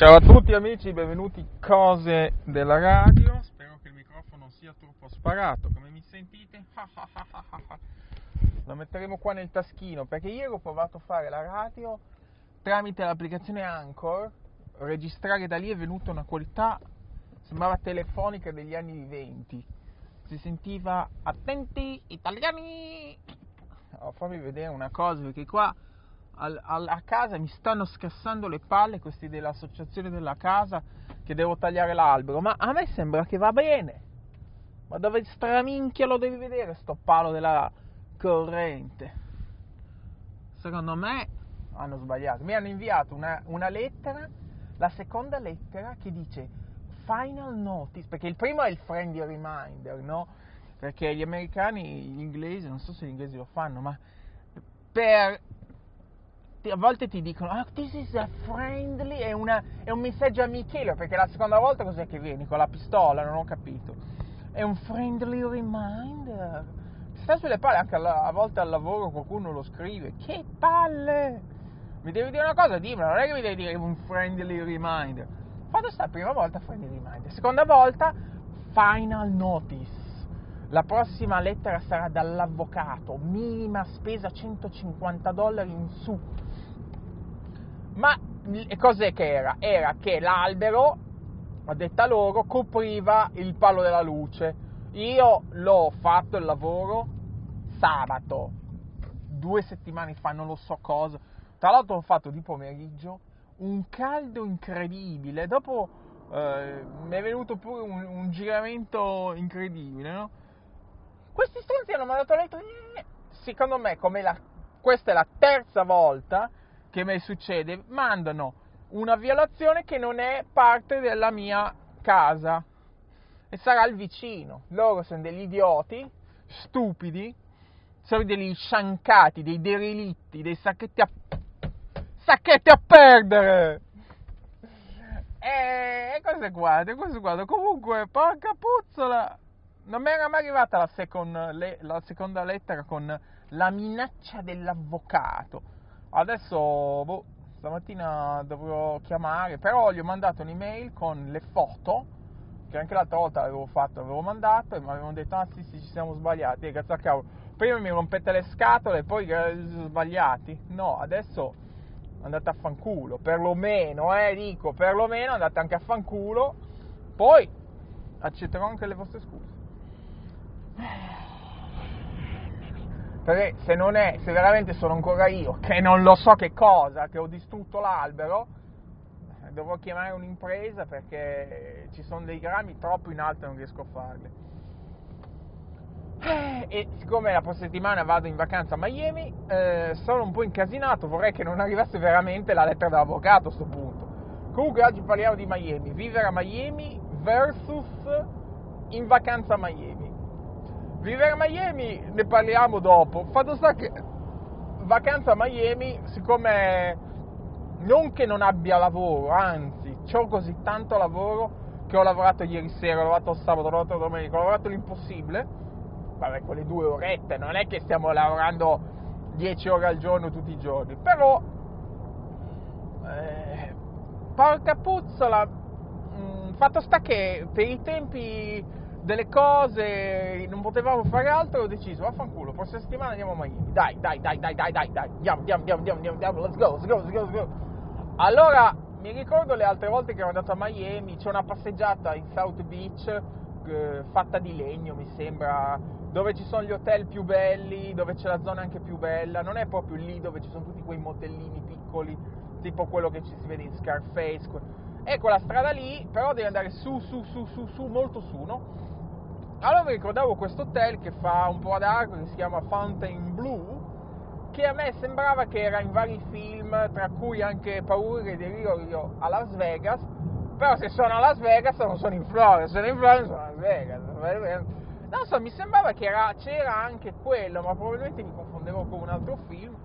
Ciao a tutti amici, benvenuti cose della radio. Spero che il microfono sia troppo sparato. Come mi sentite? Lo metteremo qua nel taschino perché ieri ho provato a fare la radio tramite l'applicazione Anchor. Registrare da lì è venuta una qualità, sembrava telefonica degli anni 20. Si sentiva attenti italiani. Oh, fammi vedere una cosa perché qua al, al, a casa mi stanno scassando le palle questi dell'associazione della casa che devo tagliare l'albero, ma a me sembra che va bene. Ma dove straminchia lo devi vedere sto palo della corrente? Secondo me hanno sbagliato. Mi hanno inviato una, una lettera, la seconda lettera che dice final notice, perché il primo è il friendly reminder, no? Perché gli americani, gli inglesi, non so se gli inglesi lo fanno, ma per a volte ti dicono, ah, this is a friendly, è, una, è, un messaggio amichevole, perché la seconda volta cos'è che vieni? Con la pistola, non ho capito. È un friendly reminder. Sta sulle palle, anche alla, a volte al lavoro qualcuno lo scrive. Che palle! Mi devi dire una cosa, dimmelo, non è che mi devi dire un friendly reminder. Quando sta la prima volta friendly reminder, seconda volta final notice. La prossima lettera sarà dall'avvocato, minima spesa 150 dollari in su ma cos'è che era? Era che l'albero, a detta loro, copriva il palo della luce. Io l'ho fatto il lavoro sabato, due settimane fa, non lo so cosa. Tra l'altro l'ho fatto di pomeriggio, un caldo incredibile. Dopo eh, mi è venuto pure un, un giramento incredibile, no? Questi stronzi hanno mandato a letto. Secondo me, come la, questa è la terza volta che mi succede? Mandano una violazione che non è parte della mia casa e sarà il vicino. Loro sono degli idioti, stupidi, sono degli sciancati, dei derelitti, dei sacchetti a, sacchetti a perdere. E cose qua, cose qua. Comunque, porca puzzola, non mi era mai arrivata la, second, la seconda lettera con la minaccia dell'avvocato Adesso, boh, stamattina dovrò chiamare, però gli ho mandato un'email con le foto, che anche l'altra volta avevo fatto, avevo mandato e mi avevano detto, ah sì sì ci siamo sbagliati, e cazzo a cavolo, prima mi rompete le scatole e poi sbagliati, no, adesso andate a fanculo, perlomeno, eh, dico, perlomeno andate anche a fanculo, poi accetterò anche le vostre scuse. Perché se non è, se veramente sono ancora io, che non lo so che cosa, che ho distrutto l'albero, dovrò chiamare un'impresa perché ci sono dei grammi troppo in alto e non riesco a farli. Eh, e siccome la prossima settimana vado in vacanza a Miami, eh, sono un po' incasinato, vorrei che non arrivasse veramente la lettera dell'avvocato a questo punto. Comunque oggi parliamo di Miami, vivere a Miami versus in vacanza a Miami. Vivere a Miami ne parliamo dopo. Fatto sta che vacanza a Miami, siccome non che non abbia lavoro, anzi, ho così tanto lavoro che ho lavorato ieri sera, ho lavorato sabato, ho lavorato domenica, ho lavorato l'impossibile. Vabbè, quelle due orette, non è che stiamo lavorando 10 ore al giorno tutti i giorni, però eh, porca puzzola, mh, mm, fatto sta che per i tempi delle cose, non potevamo fare altro, ho deciso, vaffanculo, prossima settimana andiamo a Miami, dai, dai, dai, dai, dai, dai, dai, andiamo, andiamo, andiamo, andiamo, andiamo, let's go, let's go, let's go, let's go. Allora, mi ricordo le altre volte che ero andato a Miami, c'è una passeggiata in South Beach eh, fatta di legno, mi sembra, dove ci sono gli hotel più belli, dove c'è la zona anche più bella, non è proprio lì dove ci sono tutti quei motellini piccoli, tipo quello che ci si vede in Scarface. Ecco la strada lì, però devi andare su, su, su, su, su, molto su, no? Allora mi ricordavo questo hotel che fa un po' ad arco, che si chiama Fountain Blue, che a me sembrava che era in vari film, tra cui anche Paura e Delirio a Las Vegas, però se sono a Las Vegas non sono in Florida, se sono in Florida sono a Las Vegas. Non so, mi sembrava che era, c'era anche quello, ma probabilmente mi confondevo con un altro film.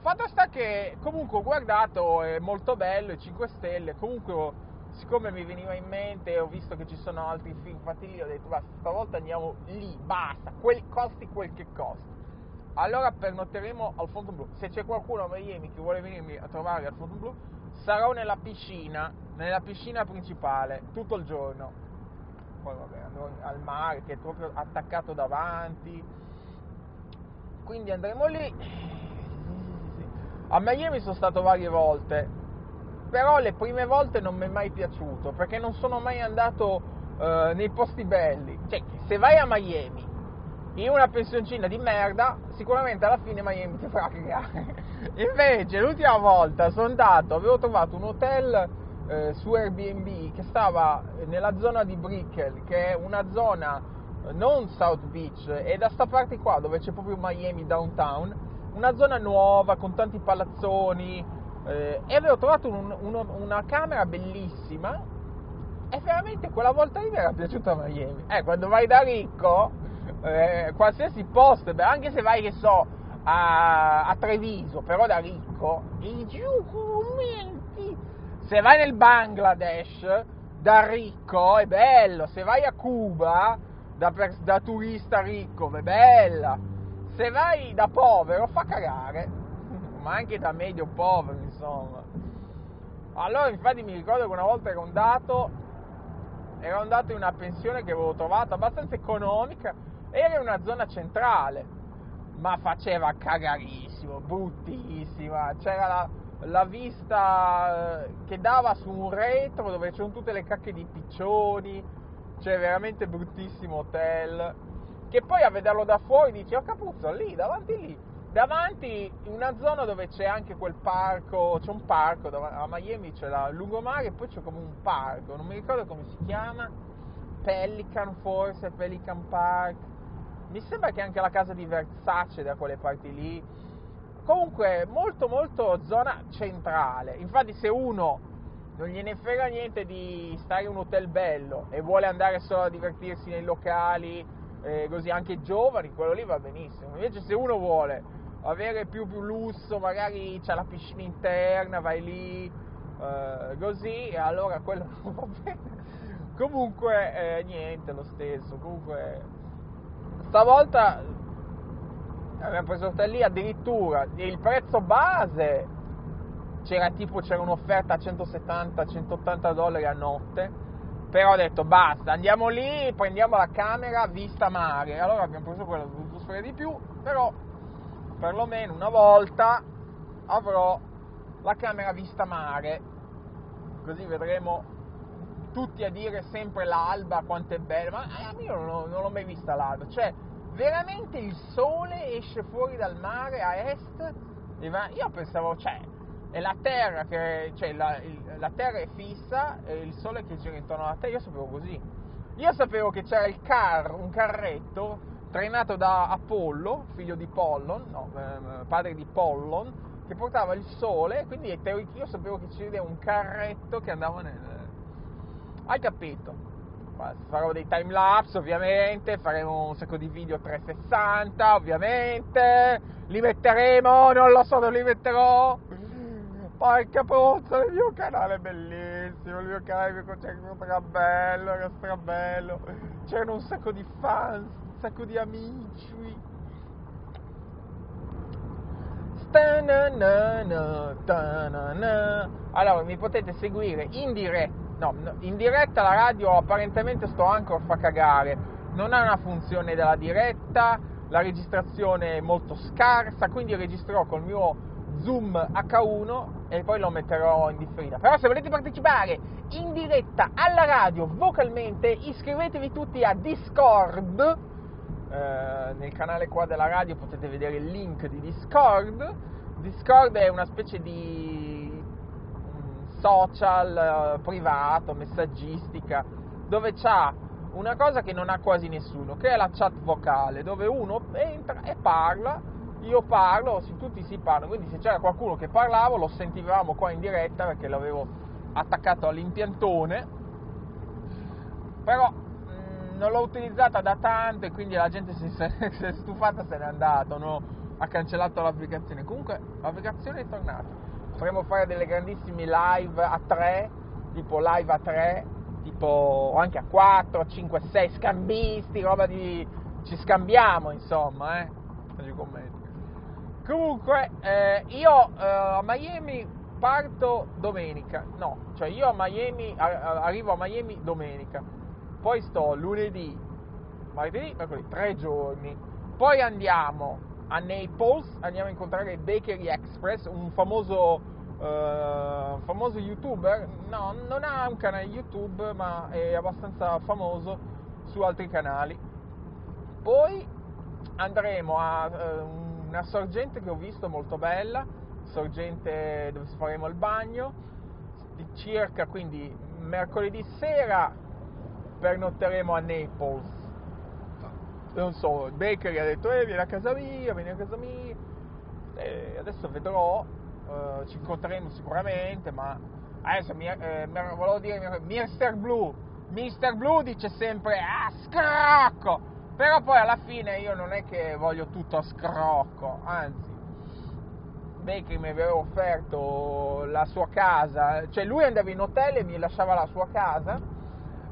Fatto sta che comunque ho guardato, è molto bello, è 5 stelle, comunque siccome mi veniva in mente ho visto che ci sono altri film fatti lì, ho detto basta, stavolta andiamo lì, basta, quel, costi quel che costi. Allora pernotteremo al Fondo Blu. Se c'è qualcuno a Miami che vuole venirmi a trovare al Fondo Blu, sarò nella piscina, nella piscina principale, tutto il giorno. Poi vabbè, andrò al mare che è proprio attaccato davanti. Quindi andremo lì. A Miami sono stato varie volte, però le prime volte non mi è mai piaciuto perché non sono mai andato uh, nei posti belli. Cioè, se vai a Miami in una pensioncina di merda, sicuramente alla fine Miami ti farà cagare. Invece, l'ultima volta sono andato, avevo trovato un hotel eh, su Airbnb che stava nella zona di Brickell, che è una zona eh, non South Beach, è da sta parte qua dove c'è proprio Miami downtown, una zona nuova con tanti palazzoni eh, e avevo trovato un, uno, una camera bellissima e veramente quella volta lì mi era piaciuta Miami. Eh, quando vai da ricco, eh, qualsiasi posto, anche se vai, che so, a, a Treviso, però da ricco, i documenti. Se vai nel Bangladesh, da ricco, è bello. Se vai a Cuba, da, da turista ricco, è bella. Se vai da povero, fa cagare. Ma anche da medio povero, insomma. Allora, infatti, mi ricordo che una volta ero andato, ero andato in una pensione che avevo trovato abbastanza economica, era in una zona centrale ma faceva cagarissimo, bruttissima. C'era la, la, vista eh, che dava su un retro dove c'erano tutte le cacche di piccioni, cioè veramente bruttissimo hotel. Che poi a vederlo da fuori dici, oh capuzzo, lì, davanti lì. Davanti in una zona dove c'è anche quel parco, c'è un parco, a Miami c'è la lungomare e poi c'è come un parco, non mi ricordo come si chiama, Pelican forse, Pelican Park mi sembra che anche la casa di Versace da quelle parti lì. Comunque molto molto zona centrale. Infatti se uno non gliene frega niente di stare in un hotel bello e vuole andare solo a divertirsi nei locali, eh, così anche giovani, quello lì va benissimo. Invece se uno vuole avere più, più lusso, magari c'è la piscina interna, vai lì, eh, così, e allora quello non va bene. Comunque, eh, niente, lo stesso. Comunque, stavolta abbiamo preso lì addirittura il prezzo base c'era tipo c'era un'offerta a 170-180 dollari a notte però ho detto basta andiamo lì prendiamo la camera vista mare. Allora abbiamo preso dovuto spendere di più però perlomeno una volta avrò la camera vista mare. Così vedremo tutti a dire sempre l'alba quanto è bella, ma eh, io non, non l'ho mai vista l'alba, cioè veramente il sole esce fuori dal mare a est, io pensavo, cioè, è la terra che, cioè, la, il, la terra è fissa e il sole che gira intorno alla terra, io sapevo così. Io sapevo che c'era il car, un carretto trainato da Apollo, figlio di Pollon, no, eh, padre di Pollon, che portava il sole, quindi io sapevo che c'era un carretto che andava nel, hai capito? Farò dei time lapse ovviamente, faremo un sacco di video 360 ovviamente, li metteremo, non lo so dove li metterò. Porca puzza, il mio canale è bellissimo, il mio canale c'è strabello, era strabello. C'erano un sacco di fans, un sacco di amici. Allora, mi potete seguire in diretta no, in diretta la radio apparentemente sto Anchor fa cagare, non ha una funzione della diretta, la registrazione è molto scarsa, quindi registrerò col mio Zoom H1 e poi lo metterò in differita. Però se volete partecipare in diretta alla radio vocalmente, iscrivetevi tutti a Discord. Eh, nel canale qua della radio potete vedere il link di Discord. Discord è una specie di social, eh, privato, messaggistica, dove c'ha una cosa che non ha quasi nessuno, che è la chat vocale, dove uno entra e parla, io parlo, tutti si parlano, quindi se c'era qualcuno che parlava lo sentivamo qua in diretta perché l'avevo attaccato all'impiantone, però mh, mm, non l'ho utilizzata da tanto e quindi la gente si, si è stufata se n'è andata, no? ha cancellato l'applicazione, comunque l'applicazione è tornata potremmo fare delle grandissime live a 3, tipo live a 3, tipo anche a 4, 5, 6, scambisti, roba di... ci scambiamo insomma, eh, nei commenti. Comunque, eh, io eh, a Miami parto domenica, no, cioè io a Miami, arrivo a Miami domenica, poi sto lunedì, martedì, mercoledì, tre giorni, poi andiamo a Naples, andiamo a incontrare Bakery Express, un famoso, uh, famoso youtuber, no, non ha un canale YouTube, ma è abbastanza famoso su altri canali. Poi andremo a uh, una sorgente che ho visto molto bella, sorgente dove faremo il bagno, di circa quindi mercoledì sera pernotteremo a Naples. Non so, Bakery ha detto, eh, vieni a casa mia, vieni a casa mia. E adesso vedrò, eh, ci incontreremo sicuramente, ma adesso mi, eh, volevo dire, Mr. Blue, Mr. Blue dice sempre, ah, scrocco! Però poi alla fine io non è che voglio tutto a scrocco, anzi, Bakery mi aveva offerto la sua casa, cioè lui andava in hotel e mi lasciava la sua casa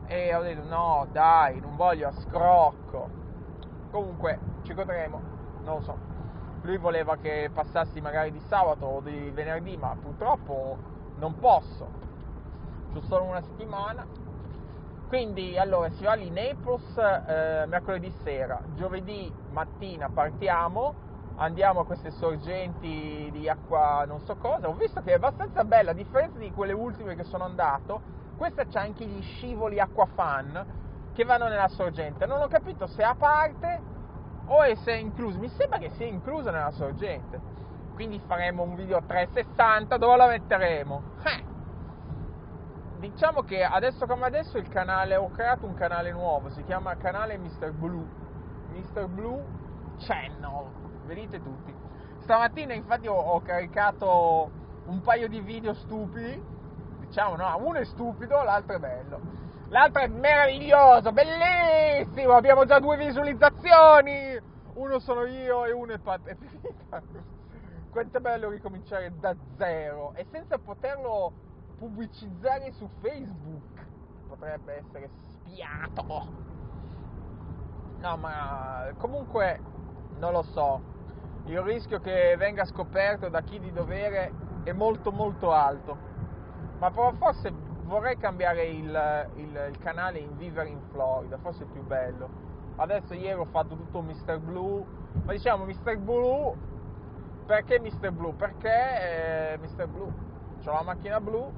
e ho detto no dai, non voglio a scrocco. Comunque ci godremo, non lo so. Lui voleva che passassi magari di sabato o di venerdì, ma purtroppo non posso. C'ho solo una settimana. Quindi allora si va lì Naples eh, mercoledì sera, giovedì mattina partiamo andiamo a queste sorgenti di acqua non so cosa, ho visto che è abbastanza bella, a differenza di quelle ultime che sono andato, questa c'ha anche gli scivoli acqua fan che vanno nella sorgente, non ho capito se è a parte o se è incluso, mi sembra che sia inclusa nella sorgente, quindi faremo un video 360 dove la metteremo. Eh. Diciamo che adesso come adesso il canale, ho creato un canale nuovo, si chiama canale Mr. Blue, Mr. Blue Channel venite tutti. Stamattina infatti ho, ho, caricato un paio di video stupidi, diciamo no, uno è stupido, l'altro è bello. L'altro è meraviglioso, bellissimo, abbiamo già due visualizzazioni, uno sono io e uno è Pat. Quanto è bello ricominciare da zero e senza poterlo pubblicizzare su Facebook. Potrebbe essere spiato. No, ma comunque non lo so il rischio che venga scoperto da chi di dovere è molto molto alto. Ma forse vorrei cambiare il, il, il canale in Vivere in Florida, forse è più bello. Adesso ieri ho fatto tutto Mr. Blue, ma diciamo Mr. Blue, perché Mr. Blue? Perché eh, Mr. Blue? Ho la macchina blu,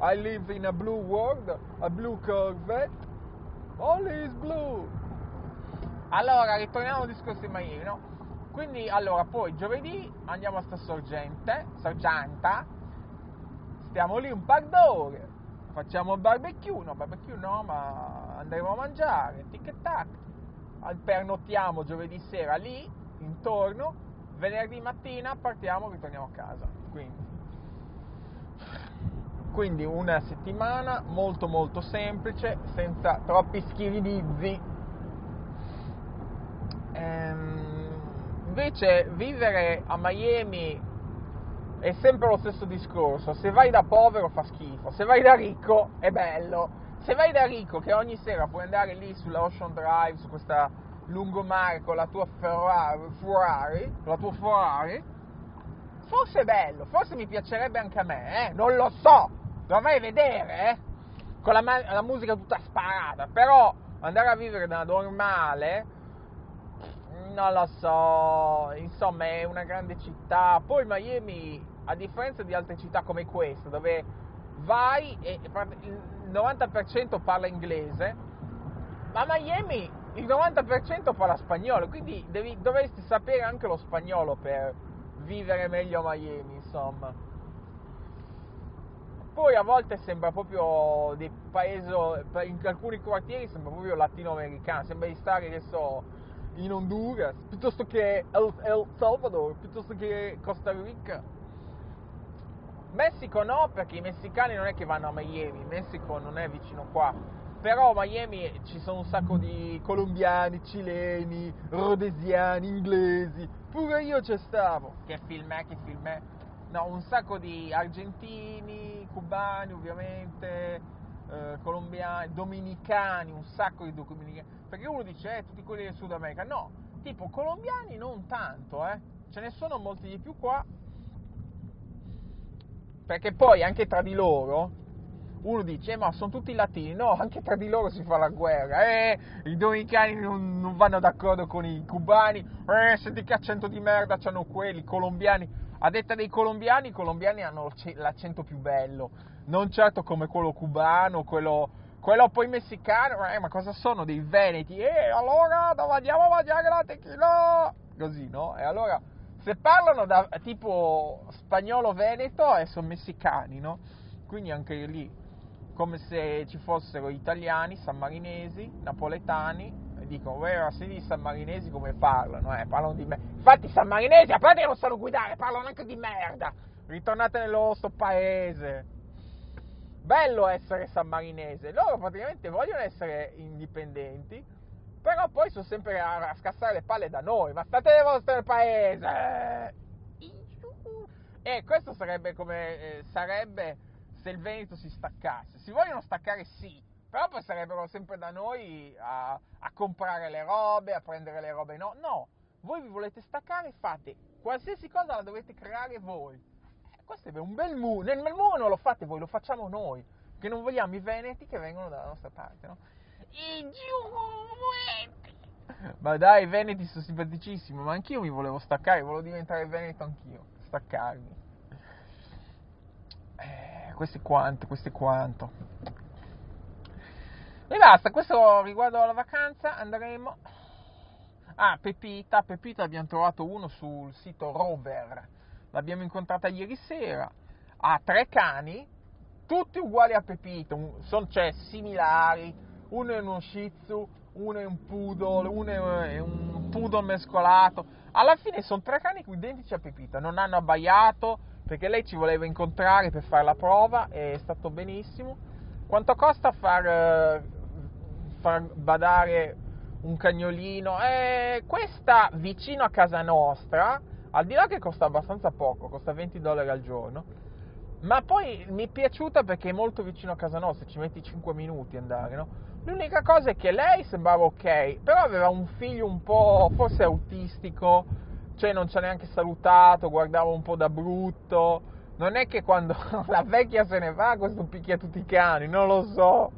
I live in a blue world, a blue Corvette, all is blue. Allora, ritorniamo al discorso di Miami, no? Quindi allora poi giovedì andiamo a sta sorgente, sorgenta, stiamo lì un par d'ore, facciamo il barbecue, no barbecue no, ma andremo a mangiare, tic e tac, pernottiamo giovedì sera lì, intorno, venerdì mattina partiamo e ritorniamo a casa. Quindi. Quindi una settimana molto molto semplice, senza troppi schiridizzi. Ehm, Invece vivere a Miami è sempre lo stesso discorso, se vai da povero fa schifo, se vai da ricco è bello, se vai da ricco che ogni sera puoi andare lì sulla Ocean Drive, su questa lungomare con la tua Ferrari, Ferrari, la tua Ferrari, forse è bello, forse mi piacerebbe anche a me, eh? non lo so, dovrei vedere, eh? con la, la musica tutta sparata, però andare a vivere da normale non lo so, insomma è una grande città. Poi Miami, a differenza di altre città come questa, dove vai e il 90% parla inglese, ma Miami il 90% parla spagnolo, quindi devi, dovresti sapere anche lo spagnolo per vivere meglio a Miami, insomma. Poi a volte sembra proprio dei paesi, in alcuni quartieri sembra proprio latinoamericano, sembra di stare, che so, in Honduras, piuttosto che El, El Salvador, piuttosto che Costa Rica. Messico no, perché i messicani non è che vanno a Miami, Messico non è vicino qua. Però a Miami ci sono un sacco di colombiani, cileni, rodesiani, inglesi. Pure io ci stavo. Che film è, che film è? No, un sacco di argentini, cubani ovviamente, eh, colombiani, dominicani, un sacco di dominicani perché uno dice, eh, tutti quelli del Sud America. No, tipo colombiani non tanto, eh. Ce ne sono molti di più qua. perché poi anche tra di loro uno dice, eh, ma sono tutti latini, no, anche tra di loro si fa la guerra, eh, i dominicani non, non vanno d'accordo con i cubani, eh, senti che accento di merda hanno quelli, i colombiani, a detta dei colombiani, i colombiani hanno l'accento più bello, non certo come quello cubano, quello, quello poi messicano, eh, ma cosa sono dei veneti? Eh, allora andiamo a mangiare la tequila, così, no? E allora, se parlano da tipo spagnolo-veneto, eh, sono messicani, no? Quindi anche lì come se ci fossero italiani, sammarinesi, napoletani, dicono, vero, se di sammarinesi come parlano, eh, parlano di me. Infatti i sammarinesi, a parte che non sanno guidare, parlano anche di merda. Ritornate nel vostro paese. Bello essere sammarinese, loro praticamente vogliono essere indipendenti, però poi sono sempre a, a scassare le palle da noi, ma state nel vostro paese! E questo sarebbe come, eh, sarebbe se il Veneto si staccasse. Si vogliono staccare sì, però poi sarebbero sempre da noi a, a comprare le robe, a prendere le robe. No, no, voi vi volete staccare, fate qualsiasi cosa la dovete creare voi. Questo è un bel muro. Nel bel muro non lo fate voi, lo facciamo noi. Che non vogliamo i veneti che vengono dalla nostra parte, no? I giuveneti! Ma dai, i veneti sono simpaticissimi, ma anch'io mi volevo staccare, volevo diventare veneto anch'io, staccarmi. Eh, questo è quanto, questo è quanto. E basta, questo riguardo alla vacanza andremo... Ah, Pepita, Pepita abbiamo trovato uno sul sito Rover, l'abbiamo incontrata ieri sera, ha tre cani, tutti uguali a Pepita, sono cioè similari, uno è uno Shih Tzu, uno è un poodle, uno è un poodle mescolato, alla fine sono tre cani identici a Pepita, non hanno abbaiato, perché lei ci voleva incontrare per fare la prova è stato benissimo. Quanto costa far, eh, far badare un cagnolino? Eh, questa vicino a casa nostra, al di là che costa abbastanza poco, costa 20 dollari al giorno, ma poi mi è piaciuta perché è molto vicino a casa nostra, ci metti 5 minuti andare, no? L'unica cosa è che lei sembrava ok, però aveva un figlio un po' forse autistico, cioè non ci ha neanche salutato, guardava un po' da brutto. Non è che quando la vecchia se ne va, questo picchia tutti i cani, non lo so.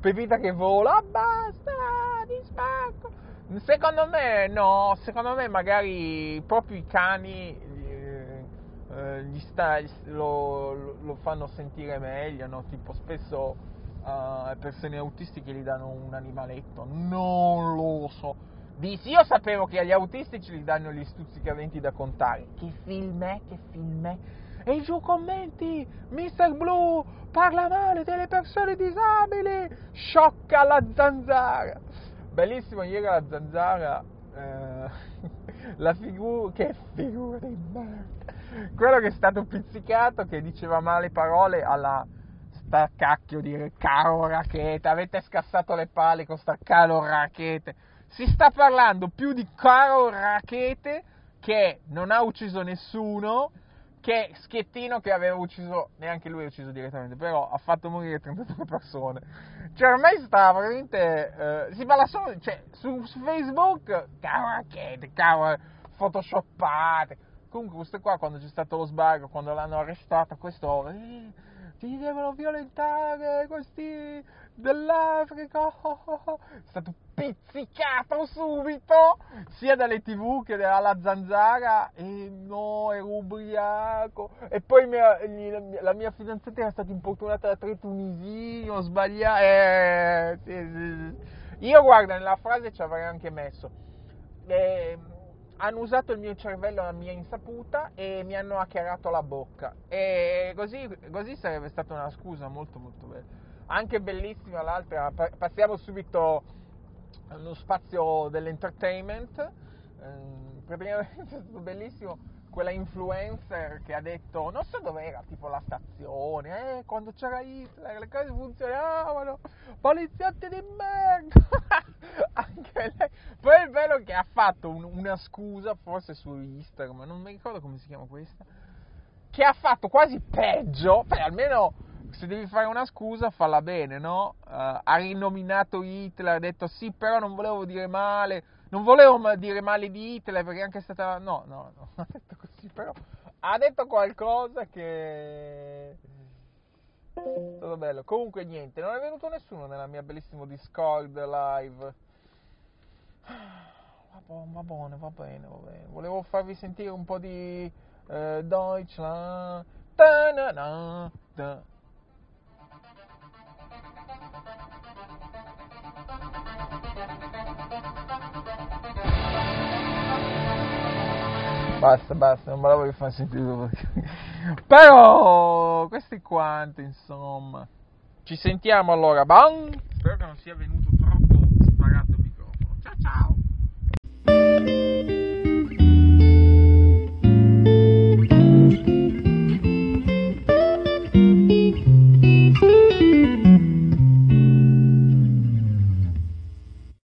Pepita che vola, basta, ti spacco. Secondo me no, secondo me magari proprio i cani eh, eh gli sta, lo, lo, fanno sentire meglio, no? Tipo spesso uh, persone autistiche gli danno un animaletto, non lo so Dissi, io sapevo che agli autistici gli danno gli stuzzicadenti da contare. Che film è? Che film è? E giù commenti, Mr. Blue parla male delle persone disabili, sciocca la zanzara. Bellissimo ieri la zanzara, eh, la figura, che figura di merda. Quello che è stato pizzicato, che diceva male parole alla sta cacchio di caro racchete, avete scassato le palle con sta caro racchete si sta parlando più di Caro Rachete che non ha ucciso nessuno, che Schiettino che aveva ucciso, neanche lui ha ucciso direttamente, però ha fatto morire 32 persone. Cioè ormai sta veramente, eh, si parla solo, cioè su, su Facebook, Rachete, caro photoshoppate. Comunque questo qua quando c'è stato lo sbarco, quando l'hanno arrestato, questo... Eh, ti devono violentare questi dell'Africa, è stato pizzicato subito, sia dalle tv che dalla zanzara, e no, ero ubriaco, e poi mia, la mia fidanzata era stata importunata da tre tunisini, ho sbagliato, eh, sì, sì. io guarda, nella frase ci avrei anche messo, eh, hanno usato il mio cervello alla mia insaputa e mi hanno hackerato la bocca, e così, così sarebbe stata una scusa molto molto bella anche bellissima l'altra, passiamo subito allo spazio dell'entertainment, ehm, praticamente è stato bellissimo quella influencer che ha detto, non so dove era, tipo la stazione, eh, quando c'era Hitler, le cose funzionavano, poliziotti di merda, anche lei, poi è vero che ha fatto un, una scusa, forse su Instagram, non mi ricordo come si chiama questa, che ha fatto quasi peggio, beh, almeno se devi fare una scusa, falla bene, no? Uh, ha rinominato Hitler, ha detto sì, però non volevo dire male, non volevo dire male di Hitler perché anche stata... No, no, no, ha detto così, però ha detto qualcosa che è stato bello. Comunque niente, non è venuto nessuno nella mia bellissimo Discord live. Va buono, va bene, va bene. Volevo farvi sentire un po' di eh, Deutschland. Ta-na-na, ta. basta, basta, non me la voglio far sentire. Però, questo è quanto, insomma. Ci sentiamo allora, bon? Spero che non sia venuto troppo sparato il microfono. Ciao ciao!